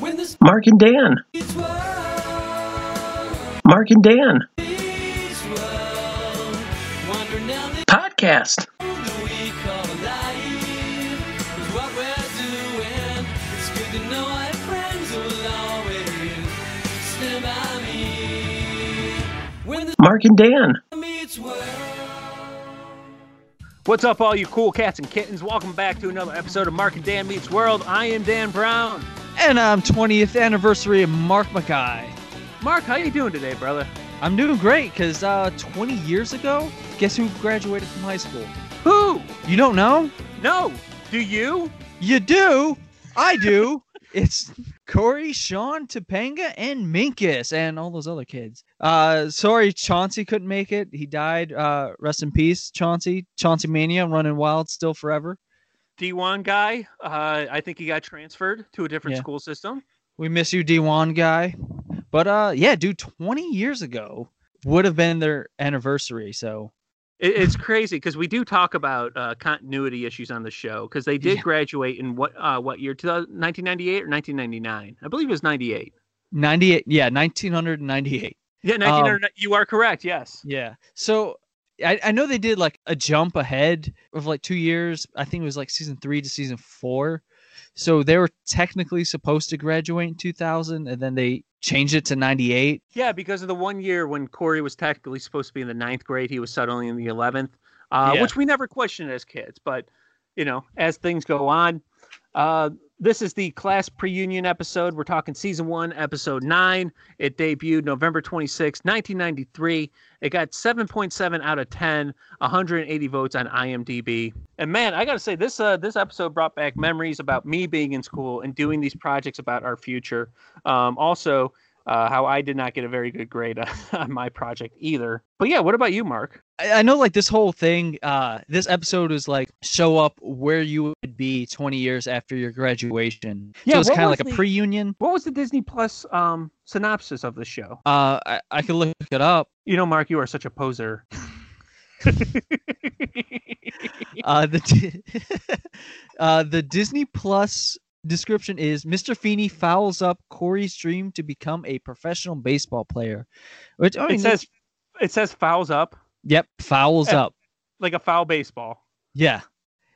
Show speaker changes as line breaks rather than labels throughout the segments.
Mark and Dan. Mark and Dan. Podcast. Mark and Dan.
What's up, all you cool cats and kittens? Welcome back to another episode of Mark and Dan Meets World. I am Dan Brown.
And I'm 20th anniversary of Mark Mackay.
Mark, how you doing today, brother?
I'm doing great because uh, 20 years ago, guess who graduated from high school?
Who?
You don't know?
No. Do you?
You do. I do. it's Corey, Sean, Topanga, and Minkus, and all those other kids. Uh, sorry, Chauncey couldn't make it. He died. Uh, rest in peace, Chauncey. Chauncey Mania, running wild still forever.
D1 guy. Uh, I think he got transferred to a different
Yeah.
school system.
We miss you, D1 guy. But uh, yeah, dude, 20 years ago would have been their anniversary. So
It, it's crazy because we do talk about uh, continuity issues on the show because they did
Yeah.
graduate in what uh, what year? 2000 1998 or 1999? I believe it was 98.
98, yeah, 1998.
Yeah, 1999. you are correct. Yes.
Yeah. So I, I know they did like a jump ahead of like two years. I think it was like season three to season four. So they were technically supposed to graduate in 2000 and then they changed it to 98.
Yeah, because of the one year when Corey was technically supposed to be in the ninth grade, he was suddenly in the eleventh, uh,
Yeah.
which we never questioned as kids. But you know, as things go on, uh, this is the class pre-union episode. We're talking season one, episode nine. It debuted November 26, 1993. It got 7.7 out of 10, 180 votes on IMDb. And man, I gotta say, this uh, this episode brought back memories about me being in school and doing these projects about our future. Um, also, uh, how I did not get a very good grade on, on my project either. But yeah, what about you, Mark?
I, I know like this whole thing, uh, this episode was like show up where you would be 20 years after your graduation.
Yeah,
so it's kind of like a pre-union.
What was the Disney Plus um, synopsis of the show?
Uh, I, I could look it up.
You know, Mark, you are such a poser.
Uh, the uh, the Disney Plus description is Mr. Feeney fouls up Corey's dream to become a professional baseball player. Which I mean,
it says it says fouls up
yep, fouls
Yeah.
up.
like a foul baseball.
Yeah,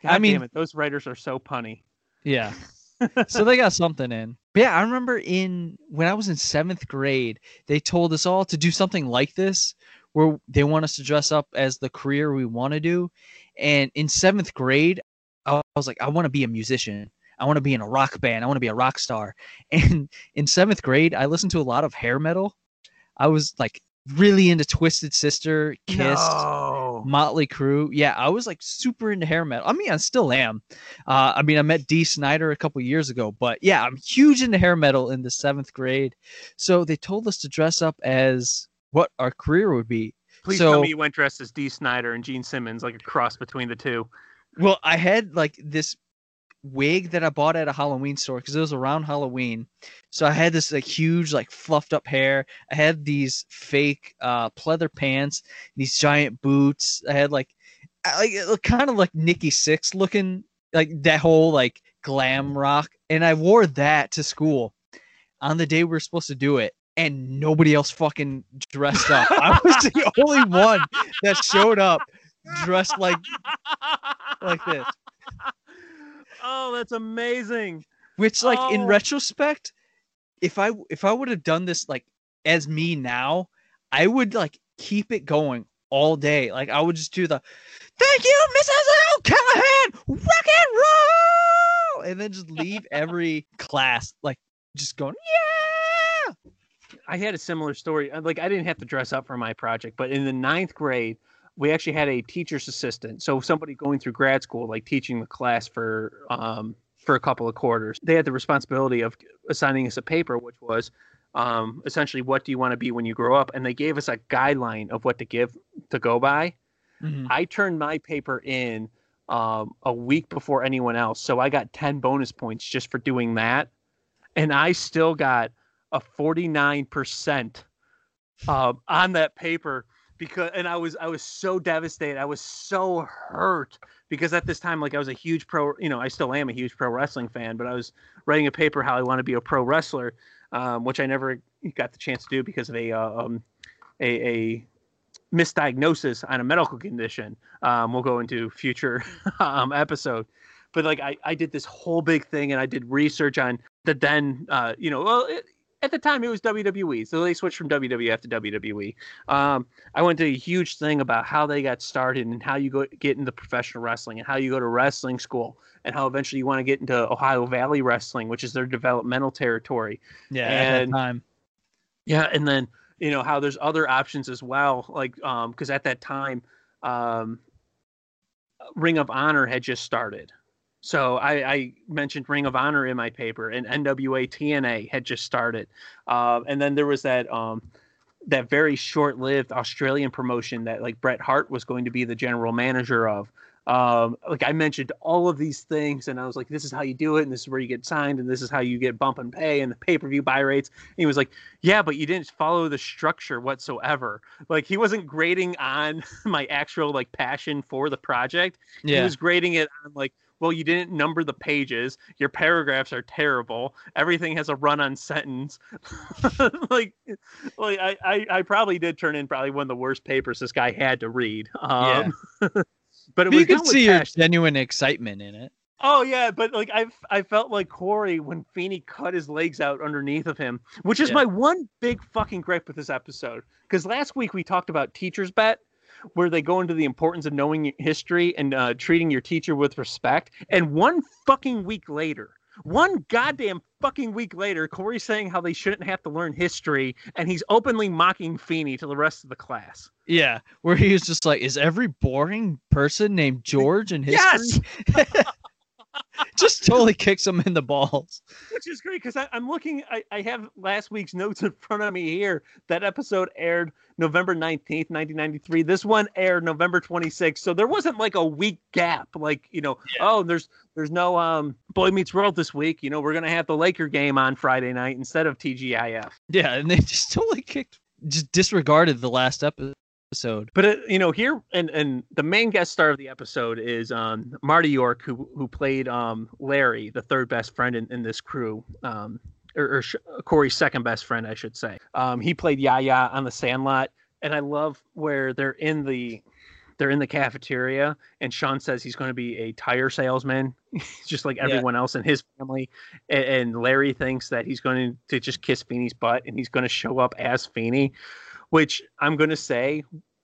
God
I mean-
damn it, those writers are so punny.
yeah. so they got something in. But yeah, I remember in when I was in seventh grade, they told us all to do something like this, where they want us to dress up as the career we want to do. And in seventh grade, I was like, I want to be a musician. I want to be in a rock band. I want to be a rock star. And in seventh grade, I listened to a lot of hair metal. I was like really into Twisted Sister, Kiss,
No.
Motley Crue. Yeah, I was like super into hair metal. I mean, I still am. Uh, I mean, I met Dee Snider a couple years ago, but yeah, I'm huge into hair metal in the seventh grade. So they told us to dress up as what our career would be.
Please
so-
tell me you went dressed as Dee Snider and Gene Simmons, like a cross between the two.
Well, I had like this wig that I bought at a Halloween store because it was around Halloween. So I had this like huge, like fluffed up hair. I had these fake uh pleather pants, these giant boots. I had like, like kind of like Nikki Sixx looking, like that whole like glam rock. And I wore that to school on the day we were supposed to do it. And nobody else fucking dressed up. I was the only one that showed up dressed like like this.
Oh, that's amazing.
Which, like in
Oh.
retrospect, if I if I would have done this like as me now, I would like keep it going all day. Like I would just do the "Thank you, Mrs. O'Callahan, rock and roll," and then just leave every class like just going yeah.
I had a similar story. uh, Like I didn't have to dress up for my project, but in the ninth grade, we actually had a teacher's assistant. So somebody going through grad school, like teaching the class for um, for a couple of quarters, they had the responsibility of assigning us a paper, which was um, essentially what do you want to be when you grow up, and they gave us a guideline of what to give to go by.
Mhm.
I turned my paper in um, a week before anyone else, so I got ten bonus points just for doing that, and I still got a forty nine percent um, on that paper because and I was I was so devastated. I was so hurt because at this time like I was a huge pro, you know, I still am a huge pro wrestling fan, but I was writing a paper how I want to be a pro wrestler, um, which I never got the chance to do because of a uh, um, a, a misdiagnosis on a medical condition. Um, we'll go into future um, episode. But like I, I did this whole big thing and I did research on the then uh, you know well it, at the time it was WWE, so they switched from WWF to WWE. Um, I went to a huge thing about how they got started and how you go get into professional wrestling and how you go to wrestling school and how eventually you want to get into Ohio Valley Wrestling, which is their developmental territory.
Yeah, at
And-
that time.
Yeah, and then you know how there's other options as well, like um, because at that time, um, Ring of Honor had just started. So I, I mentioned Ring of Honor in my paper, and NWA TNA had just started, uh, and then there was that um, that very short-lived Australian promotion that like Bret Hart was going to be the general manager of. Um, like I mentioned all of these things, and I was like, "This is how you do it, and this is where you get signed, and this is how you get bump and pay, and the pay-per-view buy rates." And he was like, "Yeah, but you didn't follow the structure whatsoever." Like he wasn't grading on my actual like passion for the project. He was grading it on like, well, you didn't number the pages. Your paragraphs are terrible. Everything has a run-on sentence. like, like I, I, I probably did turn in probably one of the worst papers this guy had to read. Um, but it was
you
done
could see your
passion.
genuine excitement in it.
Oh yeah, but like I I felt like Corey when Feeney cut his legs out underneath of him, which is
Yeah.
my one big fucking gripe with this episode. Because last week we talked about teachers bet, where they go into the importance of knowing history and uh, treating your teacher with respect. And one fucking week later, one goddamn fucking week later, Corey's saying how they shouldn't have to learn history, and he's openly mocking Feeney to the rest of the class.
Yeah, where he was just like, "Is every boring person named George in history?"
Yes!
just totally kicks him in the balls.
which is great because I'm looking. I, I have last week's notes in front of me here. That episode aired November nineteenth, nineteen ninety three. This one aired November twenty sixth. So there wasn't like a week gap. Like you know, oh, there's there's no um Boy Meets World this week. You know, we're gonna have the Laker game on Friday night instead of TGIF.
Yeah, and they just totally kicked, just disregarded the last episode.
But uh, you know, here and and the main guest star of the episode is um Marty York, who who played um Larry, the third best friend in, in this crew. Um, or, or Sh- Corey's second best friend, I should say. Um, he played Yeah-Yeah on the Sandlot, and I love where they're in the they're in the cafeteria, and Sean says he's going to be a tire salesman, just like
Yeah.
everyone else in his family. And, and Larry thinks that he's going to just kiss Feeney's butt, and he's going to show up as Feeney, which I'm going to say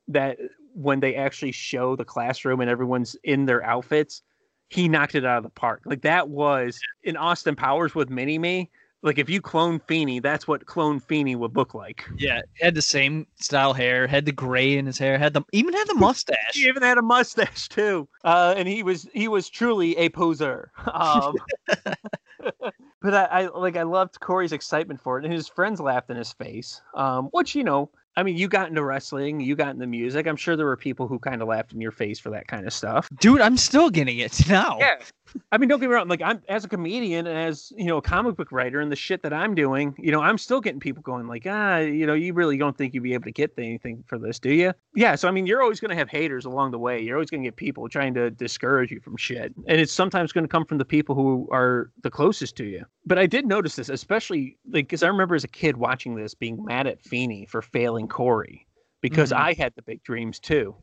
that when they actually show the classroom and everyone's in their outfits, he knocked it out of the park. Like that was in Austin Powers with Mini Me. Like if you clone Feeney, that's what clone Feeney would look like.
Yeah, had the same style hair, had the gray in his hair, had the even had the mustache.
He even had a mustache too, uh, and he was he was truly a poser. Um, but I, I like I loved Corey's excitement for it, and his friends laughed in his face. Um, which you know, I mean, you got into wrestling, you got into music. I'm sure there were people who kind of laughed in your face for that kind of stuff.
Dude, I'm still getting it now.
Yeah. I mean, don't get me wrong. Like, I'm as a comedian and as you know, a comic book writer, and the shit that I'm doing, you know, I'm still getting people going like, ah, you know, you really don't think you'd be able to get anything for this, do you? Yeah. So I mean, you're always going to have haters along the way. You're always going to get people trying to discourage you from shit, and it's sometimes going to come from the people who are the closest to you. But I did notice this, especially like because I remember as a kid watching this, being mad at Feeney for failing Corey because
Mhm.
I had the big dreams too.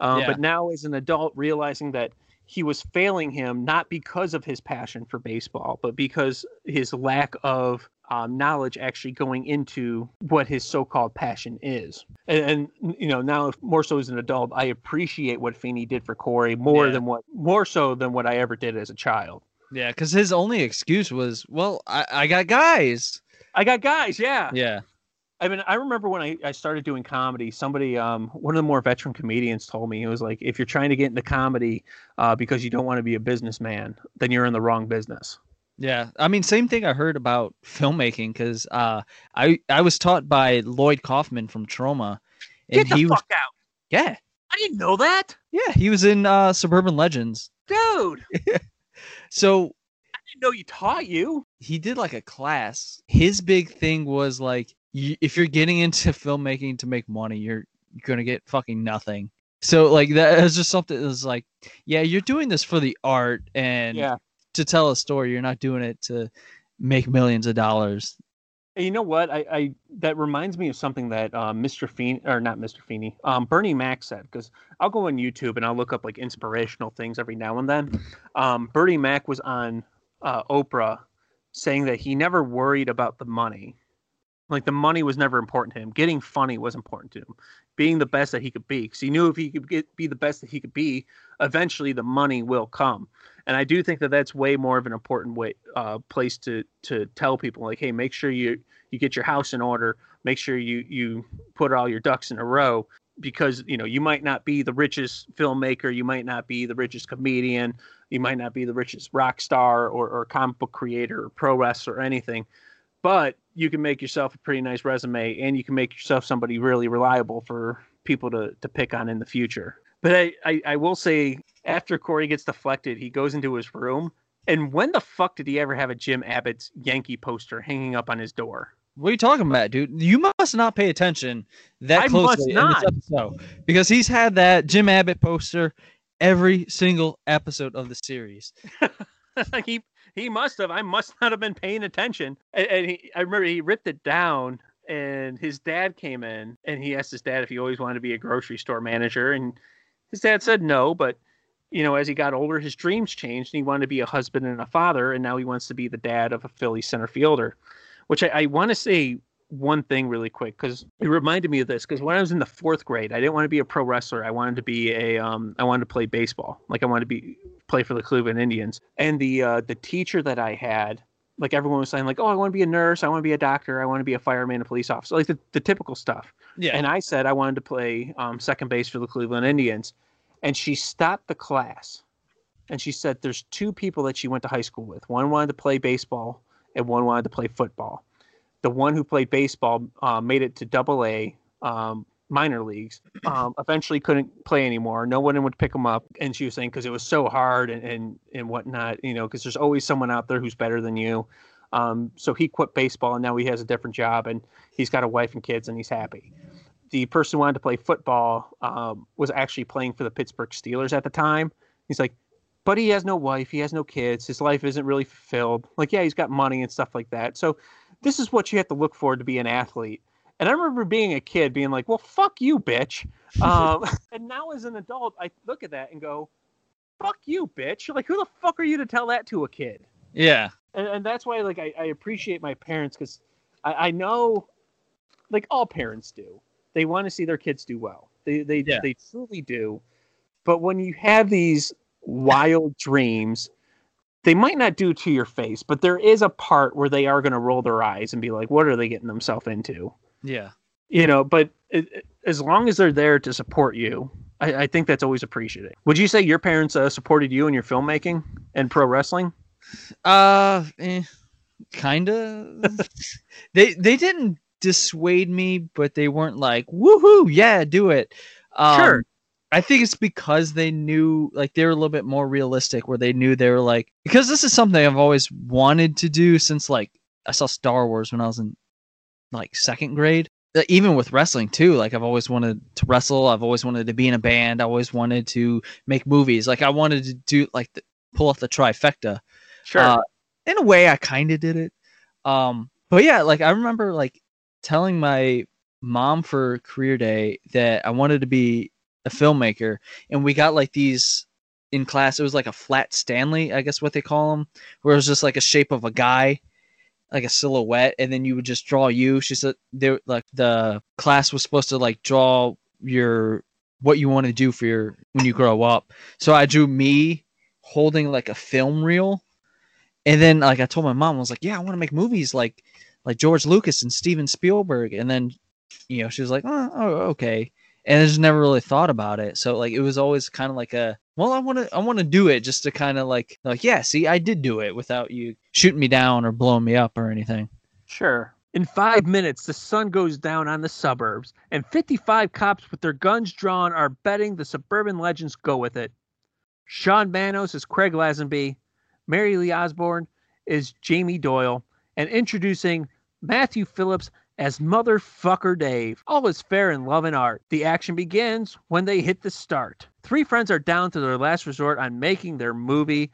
Um,
Yeah.
But now, as an adult, realizing that he was failing him not because of his passion for baseball, but because his lack of um, knowledge actually going into what his so-called passion is. And, and you know, now more so as an adult, I appreciate what Feeney did for Corey more
Yeah.
than what more so than what I ever did as a child.
Yeah, because his only excuse was, well, I, I got guys.
I got guys, yeah.
Yeah.
I mean, I remember when I, I started doing comedy, somebody, um, one of the more veteran comedians told me, he was like, if you're trying to get into comedy uh, because you don't want to be a businessman, then you're in the wrong business.
Yeah, I mean, same thing I heard about filmmaking because uh, I I was taught by Lloyd Kaufman from Troma, and
Get the
he was
fuck out.
yeah
I didn't know that.
yeah he was in uh, Suburban Legends.
Dude,
so.
I didn't know you taught you.
he did like a class. His big thing was like, y if you're getting into filmmaking to make money, you're you're gonna get fucking nothing. So like that is just something that's like, yeah, you're doing this for the art and
Yeah.
to tell a story. You're not doing it to make millions of dollars.
And you know what? I, I that reminds me of something that um, Mr. Feeney or not Mr. Feeney, um, Bernie Mac said because I'll go on YouTube and I'll look up like inspirational things every now and then. Um, Bernie Mac was on uh, Oprah saying that he never worried about the money, like the money was never important to him. Getting funny was important to him. Being the best that he could be, because he knew if he could get, be the best that he could be, eventually the money will come. And I do think that that's way more of an important way uh, place to to tell people like, hey, make sure you you get your house in order, make sure you you put all your ducks in a row. Because you know you might not be the richest filmmaker, you might not be the richest comedian, you might not be the richest rock star or, or comic book creator or pro wrestler or anything, but you can make yourself a pretty nice resume and you can make yourself somebody really reliable for people to to pick on in the future. But I, I, I will say after Corey gets deflected, he goes into his room. And when the fuck did he ever have a Jim Abbott's Yankee poster hanging up on his door?
What are you talking about, dude? You must not pay attention that
I must
closely in
not.
this episode because he's had that Jim Abbott poster every single episode of the series.
he he must have. I must not have been paying attention. And, and he, I remember he ripped it down. And his dad came in, and he asked his dad if he always wanted to be a grocery store manager, and his dad said no. But you know, as he got older, his dreams changed, and he wanted to be a husband and a father, and now he wants to be the dad of a Philly center fielder. Which I, I want to say one thing really quick because it reminded me of this. Because when I was in the fourth grade, I didn't want to be a pro wrestler. I wanted to be a um, I wanted to play baseball. Like I wanted to be play for the Cleveland Indians. And the uh, the teacher that I had, like everyone was saying, like, oh, I want to be a nurse, I want to be a doctor, I want to be a fireman, a police officer, like the, the typical stuff.
Yeah.
And I said I wanted to play um, second base for the Cleveland Indians. And she stopped the class and she said there's two people that she went to high school with. One wanted to play baseball and one wanted to play football. The one who played baseball uh, made it to double A um, minor leagues. Um, eventually couldn't play anymore. No one would pick him up. And she was saying because it was so hard and, and, and whatnot, you know, because there's always someone out there who's better than you. Um, so he quit baseball and now he has a different job and he's got a wife and kids and he's happy the person who wanted to play football um, was actually playing for the Pittsburgh Steelers at the time. He's like, but he has no wife, he has no kids, his life isn't really fulfilled. Like, yeah, he's got money and stuff like that. So, this is what you have to look for to be an athlete. And I remember being a kid being like, well, fuck you, bitch. Um, and now as an adult, I look at that and go, fuck you, bitch. Like, who the fuck are you to tell that to a kid?
Yeah.
and, and that's why like I, I appreciate my parents because I, I know like all parents do they want to see their kids do well they they,
Yeah.
they truly do but when you have these wild dreams they might not do to your face but there is a part where they are going to roll their eyes and be like what are they getting themselves into
Yeah.
you know but it, as long as they're there to support you I, I think that's always appreciated would you say your parents uh, supported you in your filmmaking and pro wrestling
Uh, eh, kinda. they they didn't dissuade me, but they weren't like, "Woohoo, yeah, do it." Um,
Sure.
I think it's because they knew, like, they were a little bit more realistic, where they knew they were like, because this is something I've always wanted to do since like I saw Star Wars when I was in like second grade. Uh, Even with wrestling too, like I've always wanted to wrestle. I've always wanted to be in a band. I always wanted to make movies. Like I wanted to do like the, pull off the trifecta.
sure
Uh, in a way, I kind of did it. Um, but yeah, like I remember like telling my mom for career day that I wanted to be a filmmaker, and we got like these in class. It was like a flat Stanley, I guess what they call them, where it was just like a shape of a guy, like a silhouette, and then you would just draw you. She said they like the class was supposed to like draw your what you want to do for your when you grow up. So I drew me holding like a film reel and then like I told my mom, I was like, "Yeah, I want to make movies like like George Lucas and Steven Spielberg." And then, you know, she was like, "Oh, oh okay," and I just never really thought about it. So like, it was always kind of like a, "Well, I want to, I want to do it," just to kind of like, like, yeah, see, I did do it without you shooting me down or blowing me up or anything.
Sure. In five minutes, the sun goes down on the suburbs, and 55 cops with their guns drawn are betting the suburban legends go with it. Sean Manos is Craig Lazenby, Mary Lee Osborne is Jamie Doyle, and introducing Matthew Phillips as Motherfucker Dave. All is fair in love and art. The action begins when they hit the start. Three friends are down to their last resort on making their movie,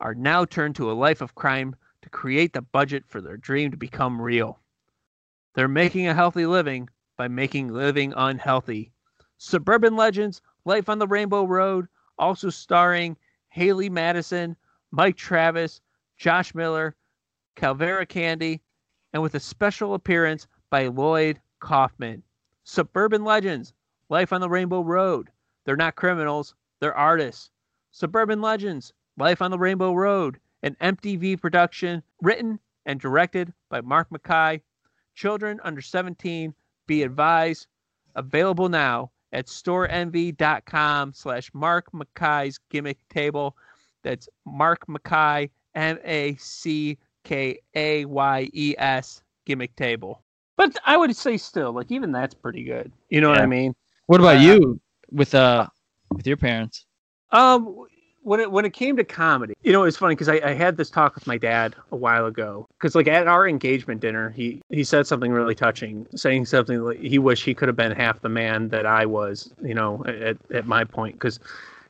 are now turned to a life of crime to create the budget for their dream to become real. They're making a healthy living by making living unhealthy. Suburban Legends, Life on the Rainbow Road, also starring Haley Madison, Mike Travis, Josh Miller, Calvera Candy, and with a special appearance by Lloyd Kaufman. Suburban Legends, Life on the Rainbow Road. They're not criminals, they're artists. Suburban Legends, Life on the Rainbow Road, an MTV production written and directed by Mark Mackay. Children under 17, be advised, available now at storenvy.com slash Mark Mackay's gimmick table. That's Mark Mackay, M A C K A Y E S gimmick table. But I would say still, like even that's pretty good. You know what I mean?
What about
Uh,
you with uh with your parents?
Um, when it when it came to comedy, you know, it's funny because I, I had this talk with my dad a while ago. Because like at our engagement dinner, he he said something really touching, saying something like he wished he could have been half the man that I was. You know, at at my point, because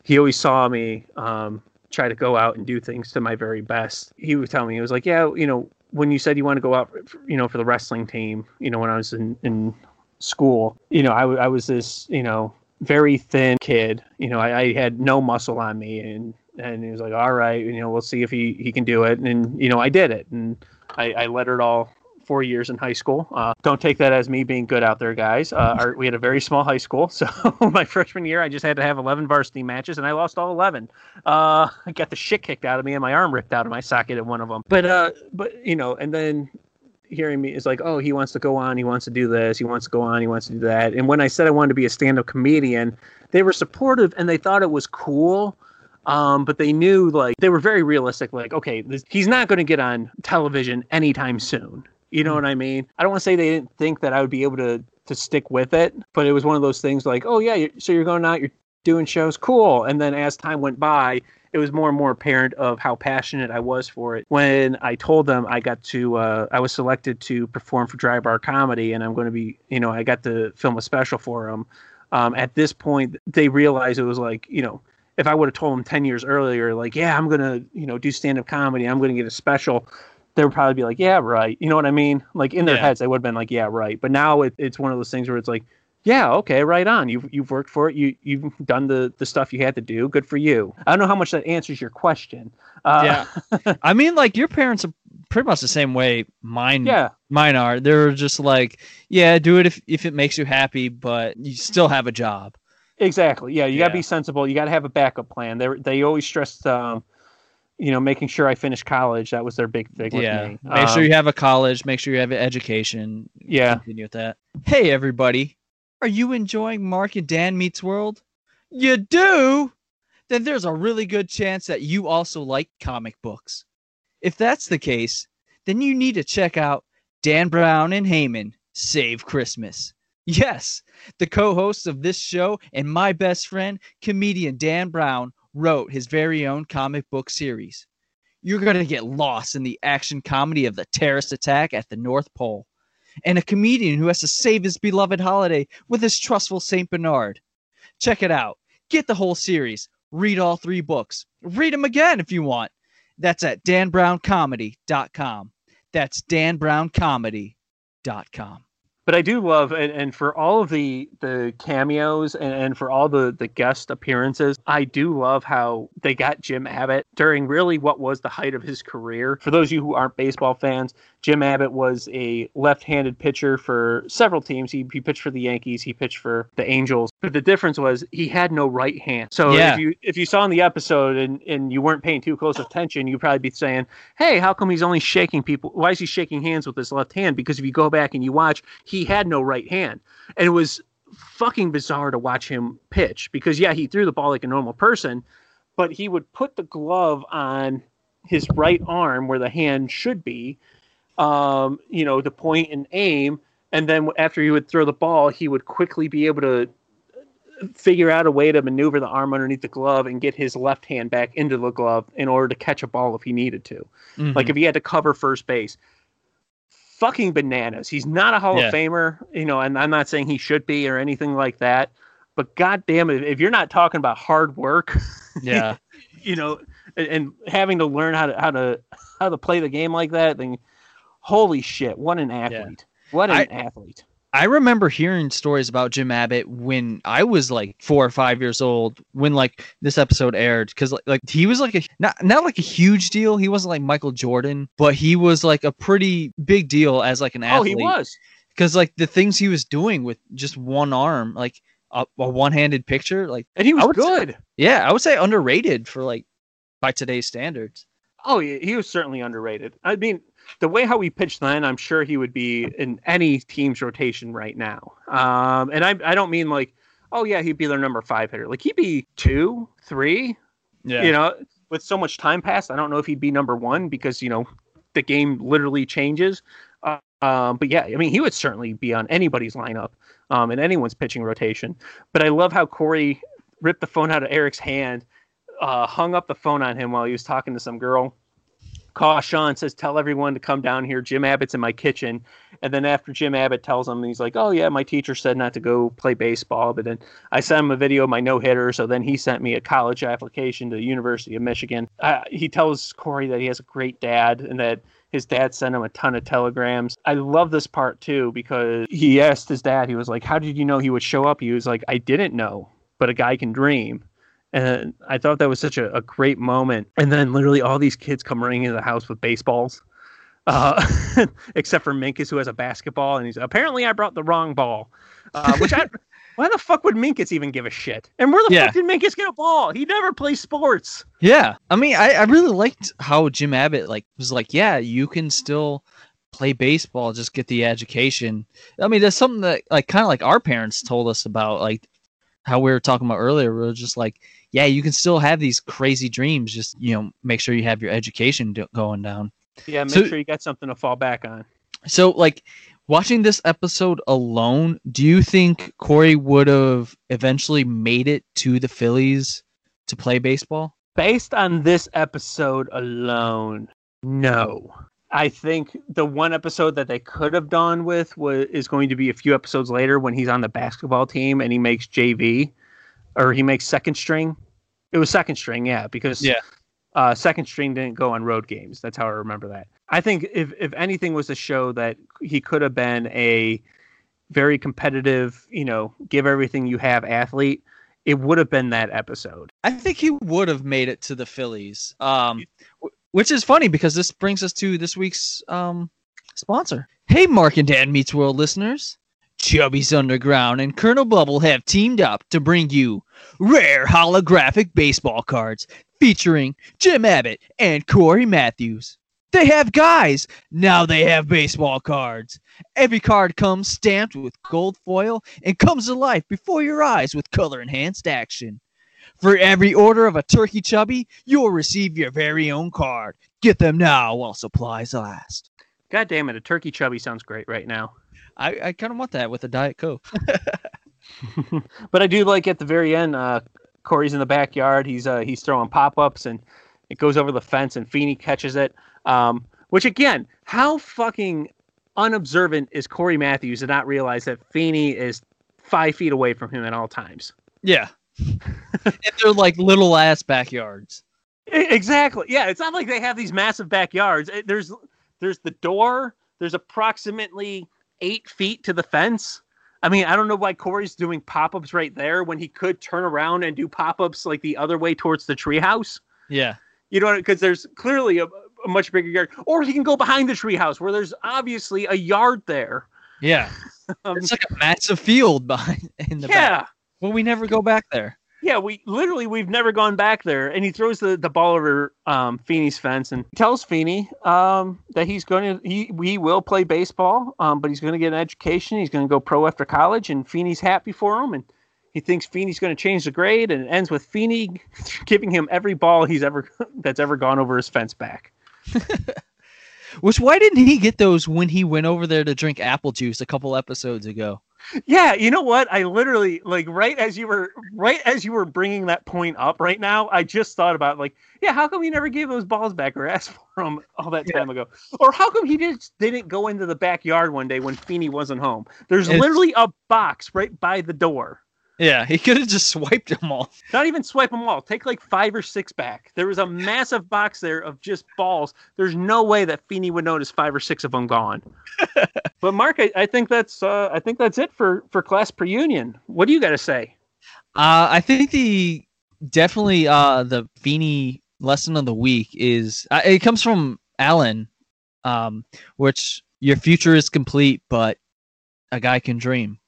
he always saw me um try to go out and do things to my very best. He would tell me he was like, yeah, you know, when you said you want to go out, for, you know, for the wrestling team, you know, when I was in in school, you know, I, w- I was this, you know, very thin kid. You know, I, I had no muscle on me, and and he was like, "All right, you know, we'll see if he he can do it." And you know, I did it, and I, I let it all four years in high school. Uh, don't take that as me being good out there, guys. Uh, our, we had a very small high school, so my freshman year, I just had to have 11 varsity matches, and I lost all 11. Uh, I got the shit kicked out of me, and my arm ripped out of my socket at one of them. But uh, but you know, and then hearing me is like, oh, he wants to go on, he wants to do this, he wants to go on, he wants to do that. And when I said I wanted to be a stand-up comedian, they were supportive and they thought it was cool. Um, but they knew like they were very realistic. Like, okay, this, he's not going to get on television anytime soon. You know what I mean? I don't want to say they didn't think that I would be able to to stick with it, but it was one of those things like, oh yeah, you so you're going out, you're doing shows, cool. And then as time went by, it was more and more apparent of how passionate I was for it. When I told them I got to, uh, I was selected to perform for Dry Bar Comedy, and I'm going to be, you know, I got to film a special for them. Um, at this point, they realized it was like, you know, if I would have told them 10 years earlier, like, yeah, I'm going to, you know, do stand up comedy, I'm going to get a special, they would probably be like, yeah, right. You know what I mean? Like in their
Yeah.
heads, they would have been like, yeah, right. But now it, it's one of those things where it's like, yeah, okay, right on. You've you've worked for it. You you've done the the stuff you had to do. Good for you. I don't know how much that answers your question. Uh,
yeah. I mean, like your parents are pretty much the same way mine
yeah,
mine are. They're just like, yeah, do it if if it makes you happy, but you still have a job.
exactly. Yeah, you got to be sensible. You got to have a backup plan. They they always stressed, um, you know, making sure I finish college. That was their big thing with
yeah.
me.
Make sure
Um,
you have a college. Make sure you have an education.
Yeah.
Continue with that. Hey, everybody. Are you enjoying Mark and Dan Meets World? You do? Then there's a really good chance that you also like comic books. If that's the case, then you need to check out Dan Brown and Heyman Save Christmas. Yes, the co hosts of this show and my best friend, comedian Dan Brown, wrote his very own comic book series. You're going to get lost in the action comedy of the terrorist attack at the North Pole and a comedian who has to save his beloved holiday with his trustful St. Bernard. Check it out. Get the whole series. Read all three books. Read them again if you want. That's at danbrown.comedy.com. That's danbrown.comedy.com.
but I do love and, and for all of the the cameos and, and for all the the guest appearances, I do love how they got Jim Abbott during really what was the height of his career. For those of you who aren't baseball fans, Jim Abbott was a left-handed pitcher for several teams. He, he pitched for the Yankees, he pitched for the Angels, but the difference was he had no right hand. So
Yeah.
if you if you saw in the episode and and you weren't paying too close attention, you'd probably be saying, "Hey, how come he's only shaking people? Why is he shaking hands with his left hand?" Because if you go back and you watch, he had no right hand, and it was fucking bizarre to watch him pitch because yeah, he threw the ball like a normal person, but he would put the glove on his right arm where the hand should be, um, you know, to point and aim, and then after he would throw the ball, he would quickly be able to figure out a way to maneuver the arm underneath the glove and get his left hand back into the glove in order to catch a ball if he needed to.
Mm-hmm.
Like if he had to cover first base. fucking bananas. He's not a Hall
Yeah.
of Famer, you know, and I'm not saying he should be or anything like that. But goddamn it, if you're not talking about hard work,
Yeah.
you know, and, and having to learn how to how to how to play the game like that, then holy shit, what an athlete! What an
I-
athlete!
I remember hearing stories about Jim Abbott when I was like four or five years old when like this episode aired because like, like he was like a not not like a huge deal. He wasn't like Michael Jordan, but he was like a pretty big deal as like an athlete.
Oh, he was.
because like the things he was doing with just one arm, like a, a one-handed picture, like
And he was
would say-
good.
yeah, I would say underrated for like by today's standards.
Oh, he was certainly underrated. I mean, the way how he pitched then, I'm sure he would be in any team's rotation right now. Um, and I, I don't mean like, oh yeah, he'd be their number five hitter. Like he'd be two, three.
Yeah,
You know, with so much time passed, I don't know if he'd be number one because you know the game literally changes. Uh, um, but yeah, I mean, he would certainly be on anybody's lineup, um, in anyone's pitching rotation. But I love how Corey ripped the phone out of Eric's hand, uh, hung up the phone on him while he was talking to some girl. Sean says, "Tell everyone to come down here. Jim Abbott's in my kitchen." And then after Jim Abbott tells him, he's like, "Oh yeah, my teacher said not to go play baseball." But then I sent him a video of my no hitter. So then he sent me a college application to the University of Michigan. Uh, he tells Corey that he has a great dad and that his dad sent him a ton of telegrams. I love this part too because he asked his dad, he was like, How did you know he would show up? He was like, I didn't know, but a guy can dream. And I thought that was such a, a great moment. And then literally all these kids come running into the house with baseballs. Uh, except for Minkus, who has a basketball, and he's apparently I brought the wrong ball. Uh, which I, why the fuck would Minkus even give a shit? And where the
Yeah.
fuck did Minkus get a ball? He never plays sports.
Yeah, I mean, I, I really liked how Jim Abbott like was like, yeah, you can still play baseball, just get the education. I mean, that's something that like kind of like our parents told us about, like how we were talking about earlier. We were just like, yeah, you can still have these crazy dreams, just you know, make sure you have your education do- going down.
Yeah, make
So-
sure you got something to fall back on.
So, like, watching this episode alone, do you think Corey would have eventually made it to the Phillies to play baseball?
based on this episode alone, no. I think the one episode that they could have done with was is going to be a few episodes later when he's on the basketball team and he makes JV or he makes second string. It was second string, yeah, because
Yeah.
uh, second string didn't go on road games. That's how I remember that. I think if if anything was to show that he could have been a very competitive, you know, give everything you have athlete, it would have been that episode.
I think he would have made it to the Phillies. Um, which is funny because this brings us to this week's um sponsor. Hey, Mark and Dan Meets World listeners. Chubby's Underground and Colonel Bubble have teamed up to bring you rare holographic baseball cards featuring Jim Abbott and Corey Matthews. They have guys, now they have baseball cards. Every card comes stamped with gold foil and comes to life before your eyes with color enhanced action. For every order of a turkey chubby, you'll receive your very own card. Get them now while supplies last.
God damn it, a turkey chubby sounds great right now.
I, I kind of want that with a Diet Coke.
But I do like at the very end, uh, Corey's in the backyard. He's uh, he's throwing pop ups and it goes over the fence and Feeney catches it. Um, which again, how fucking unobservant is Corey Matthews to not realize that Feeney is five feet away from him at all times?
Yeah. and they're like little ass backyards.
Exactly. Yeah, it's not like they have these massive backyards. There's there's the door. There's approximately eight feet to the fence. I mean, I don't know why Corey's doing pop ups right there when he could turn around and do pop ups like the other way towards the treehouse.
Yeah.
You know, because there's clearly a, a much bigger yard, or he can go behind the treehouse where there's obviously a yard there.
Yeah.
Um,
It's like a massive field behind in the
yeah,
back. But we never go back there.
Yeah, we literally we've never gone back there. And he throws the, the ball over um, Feeney's fence and tells Feeney um, that he's going to he he will play baseball, um, but he's going to get an education. He's going to go pro after college, and Feeney's happy for him. And he thinks Feeney's going to change the grade, and it ends with Feeney giving him every ball he's ever that's ever gone over his fence back.
Which why didn't he get those when he went over there to drink apple juice a couple episodes ago?
Yeah, you know what? I literally like right as you were right as you were bringing that point up right now. I just thought about like, yeah, how come he never gave those balls back or asked for them all that time ago? Or how come he just didn't go into the backyard one day when Feeney wasn't home? There's
It's-
literally a box right by the door.
Yeah, he could have just swiped them all.
Not even swipe them all. Take like five or six back. There was a massive box there of just balls. There's no way that Feeney would notice five or six of them gone. but Mark, I, I think that's uh, I think that's it for for class pre-union. What do you got to say?
Uh, I think the definitely uh the Feeney lesson of the week is uh, it comes from Alan, um, which your future is complete, but a guy can dream,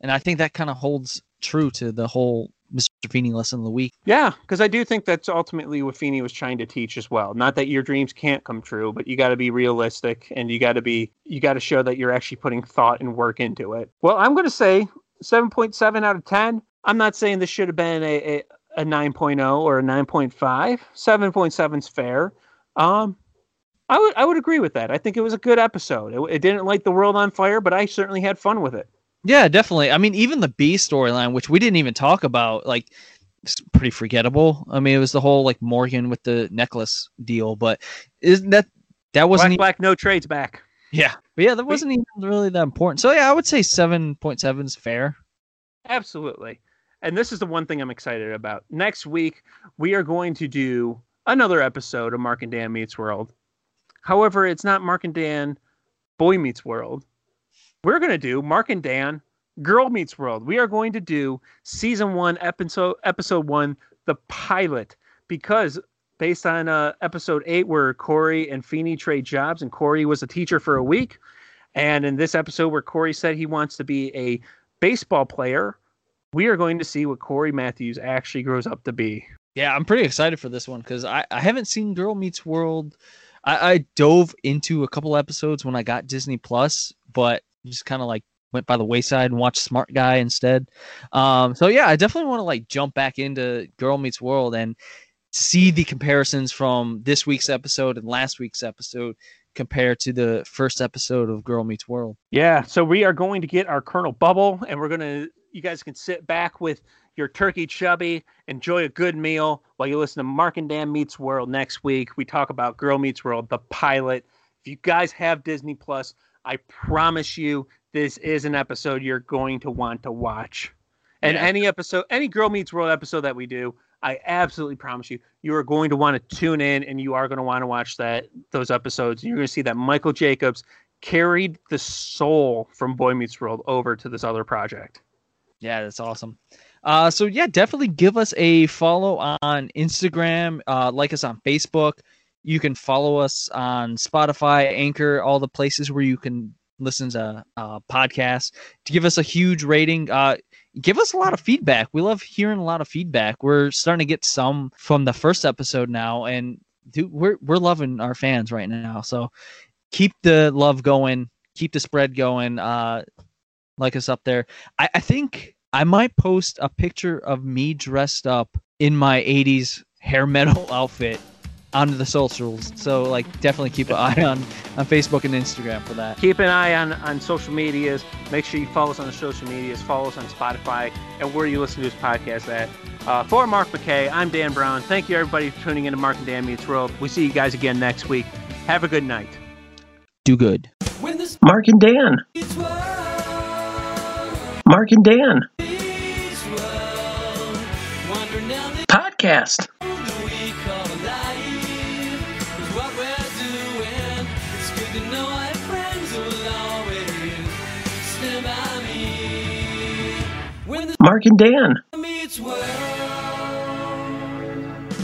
and I think that kind of holds true to the whole Mr. Feeney lesson of the week.
Yeah, because I do think that's ultimately what Feeney was trying to teach as well. Not that your dreams can't come true, but you got to be realistic and you got to be you got to show that you're actually putting thought and work into it. Well, I'm going to say 7.7 out of 10. I'm not saying this should have been a, a, a 9.0 or a 9.5. 7.7 is fair. Um, I would I would agree with that. I think it was a good episode. It, it didn't light the world on fire, but I certainly had fun with it.
Yeah, definitely. I mean, even the B storyline, which we didn't even talk about, like it's pretty forgettable. I mean, it was the whole like Morgan with the necklace deal, but isn't that that wasn't
Black
even,
Black no trades back.
yeah, but yeah, that wasn't even really that important. So yeah, I would say seven point seven is fair.
Absolutely. And this is the one thing I'm excited about. Next week, we are going to do another episode of Mark and Dan Meets World. However, it's not Mark and Dan Boy Meets World. We're going to do Mark and Dan Girl Meets World. We are going to do season one, episode episode one, the pilot, because based on uh, episode eight, where Corey and Feeney trade jobs, and Corey was a teacher for a week, and in this episode where Corey said he wants to be a baseball player, we are going to see what Corey Matthews actually grows up to be.
Yeah, I'm pretty excited for this one because I, I haven't seen Girl Meets World. I, I dove into a couple episodes when I got Disney Plus, but just kind of like went by the wayside and watched Smart Guy instead. Um, so yeah, I definitely want to like jump back into Girl Meets World and see the comparisons from this week's episode and last week's episode compared to the first episode of Girl Meets World.
Yeah, so we are going to get our Colonel Bubble, and we're to, you guys can sit back with your turkey chubby, enjoy a good meal while you listen to Mark and Dan Meets World next week. We talk about Girl Meets World, the pilot. If you guys have Disney Plus, I promise you this is an episode you're going to want to watch. And
Yeah.
any episode, any Girl Meets World episode that we do, I absolutely promise you, you are going to want to tune in and you are going to want to watch that those episodes. You're going to see that Michael Jacobs carried the soul from Boy Meets World over to this other project.
Yeah, that's awesome. Uh, so yeah, definitely give us a follow on Instagram. Uh, like us on Facebook. You can follow us on Spotify, Anchor, all the places where you can listen to uh, podcasts. To give us a huge rating. Uh, give us a lot of feedback. We love hearing a lot of feedback. We're starting to get some from the first episode now, and dude, we're we're loving our fans right now. So keep the love going. Keep the spread going. Uh, like us up there. I, I think I might post a picture of me dressed up in my 80s hair metal outfit onto the socials. So like definitely keep an eye on on Facebook and Instagram for that.
Keep an eye on, on social medias. Make sure you follow us on the social medias. Follow us on Spotify and where you listen to this podcast at. Uh, for Mark McKay, I'm Dan Brown. Thank you everybody for tuning in to Mark and Dan Meets World. We see you guys again next week. Have a good night.
Do good.
Mark and Dan. Mark and Dan.
Beach World, wandering down the
Podcast. Mark and Dan.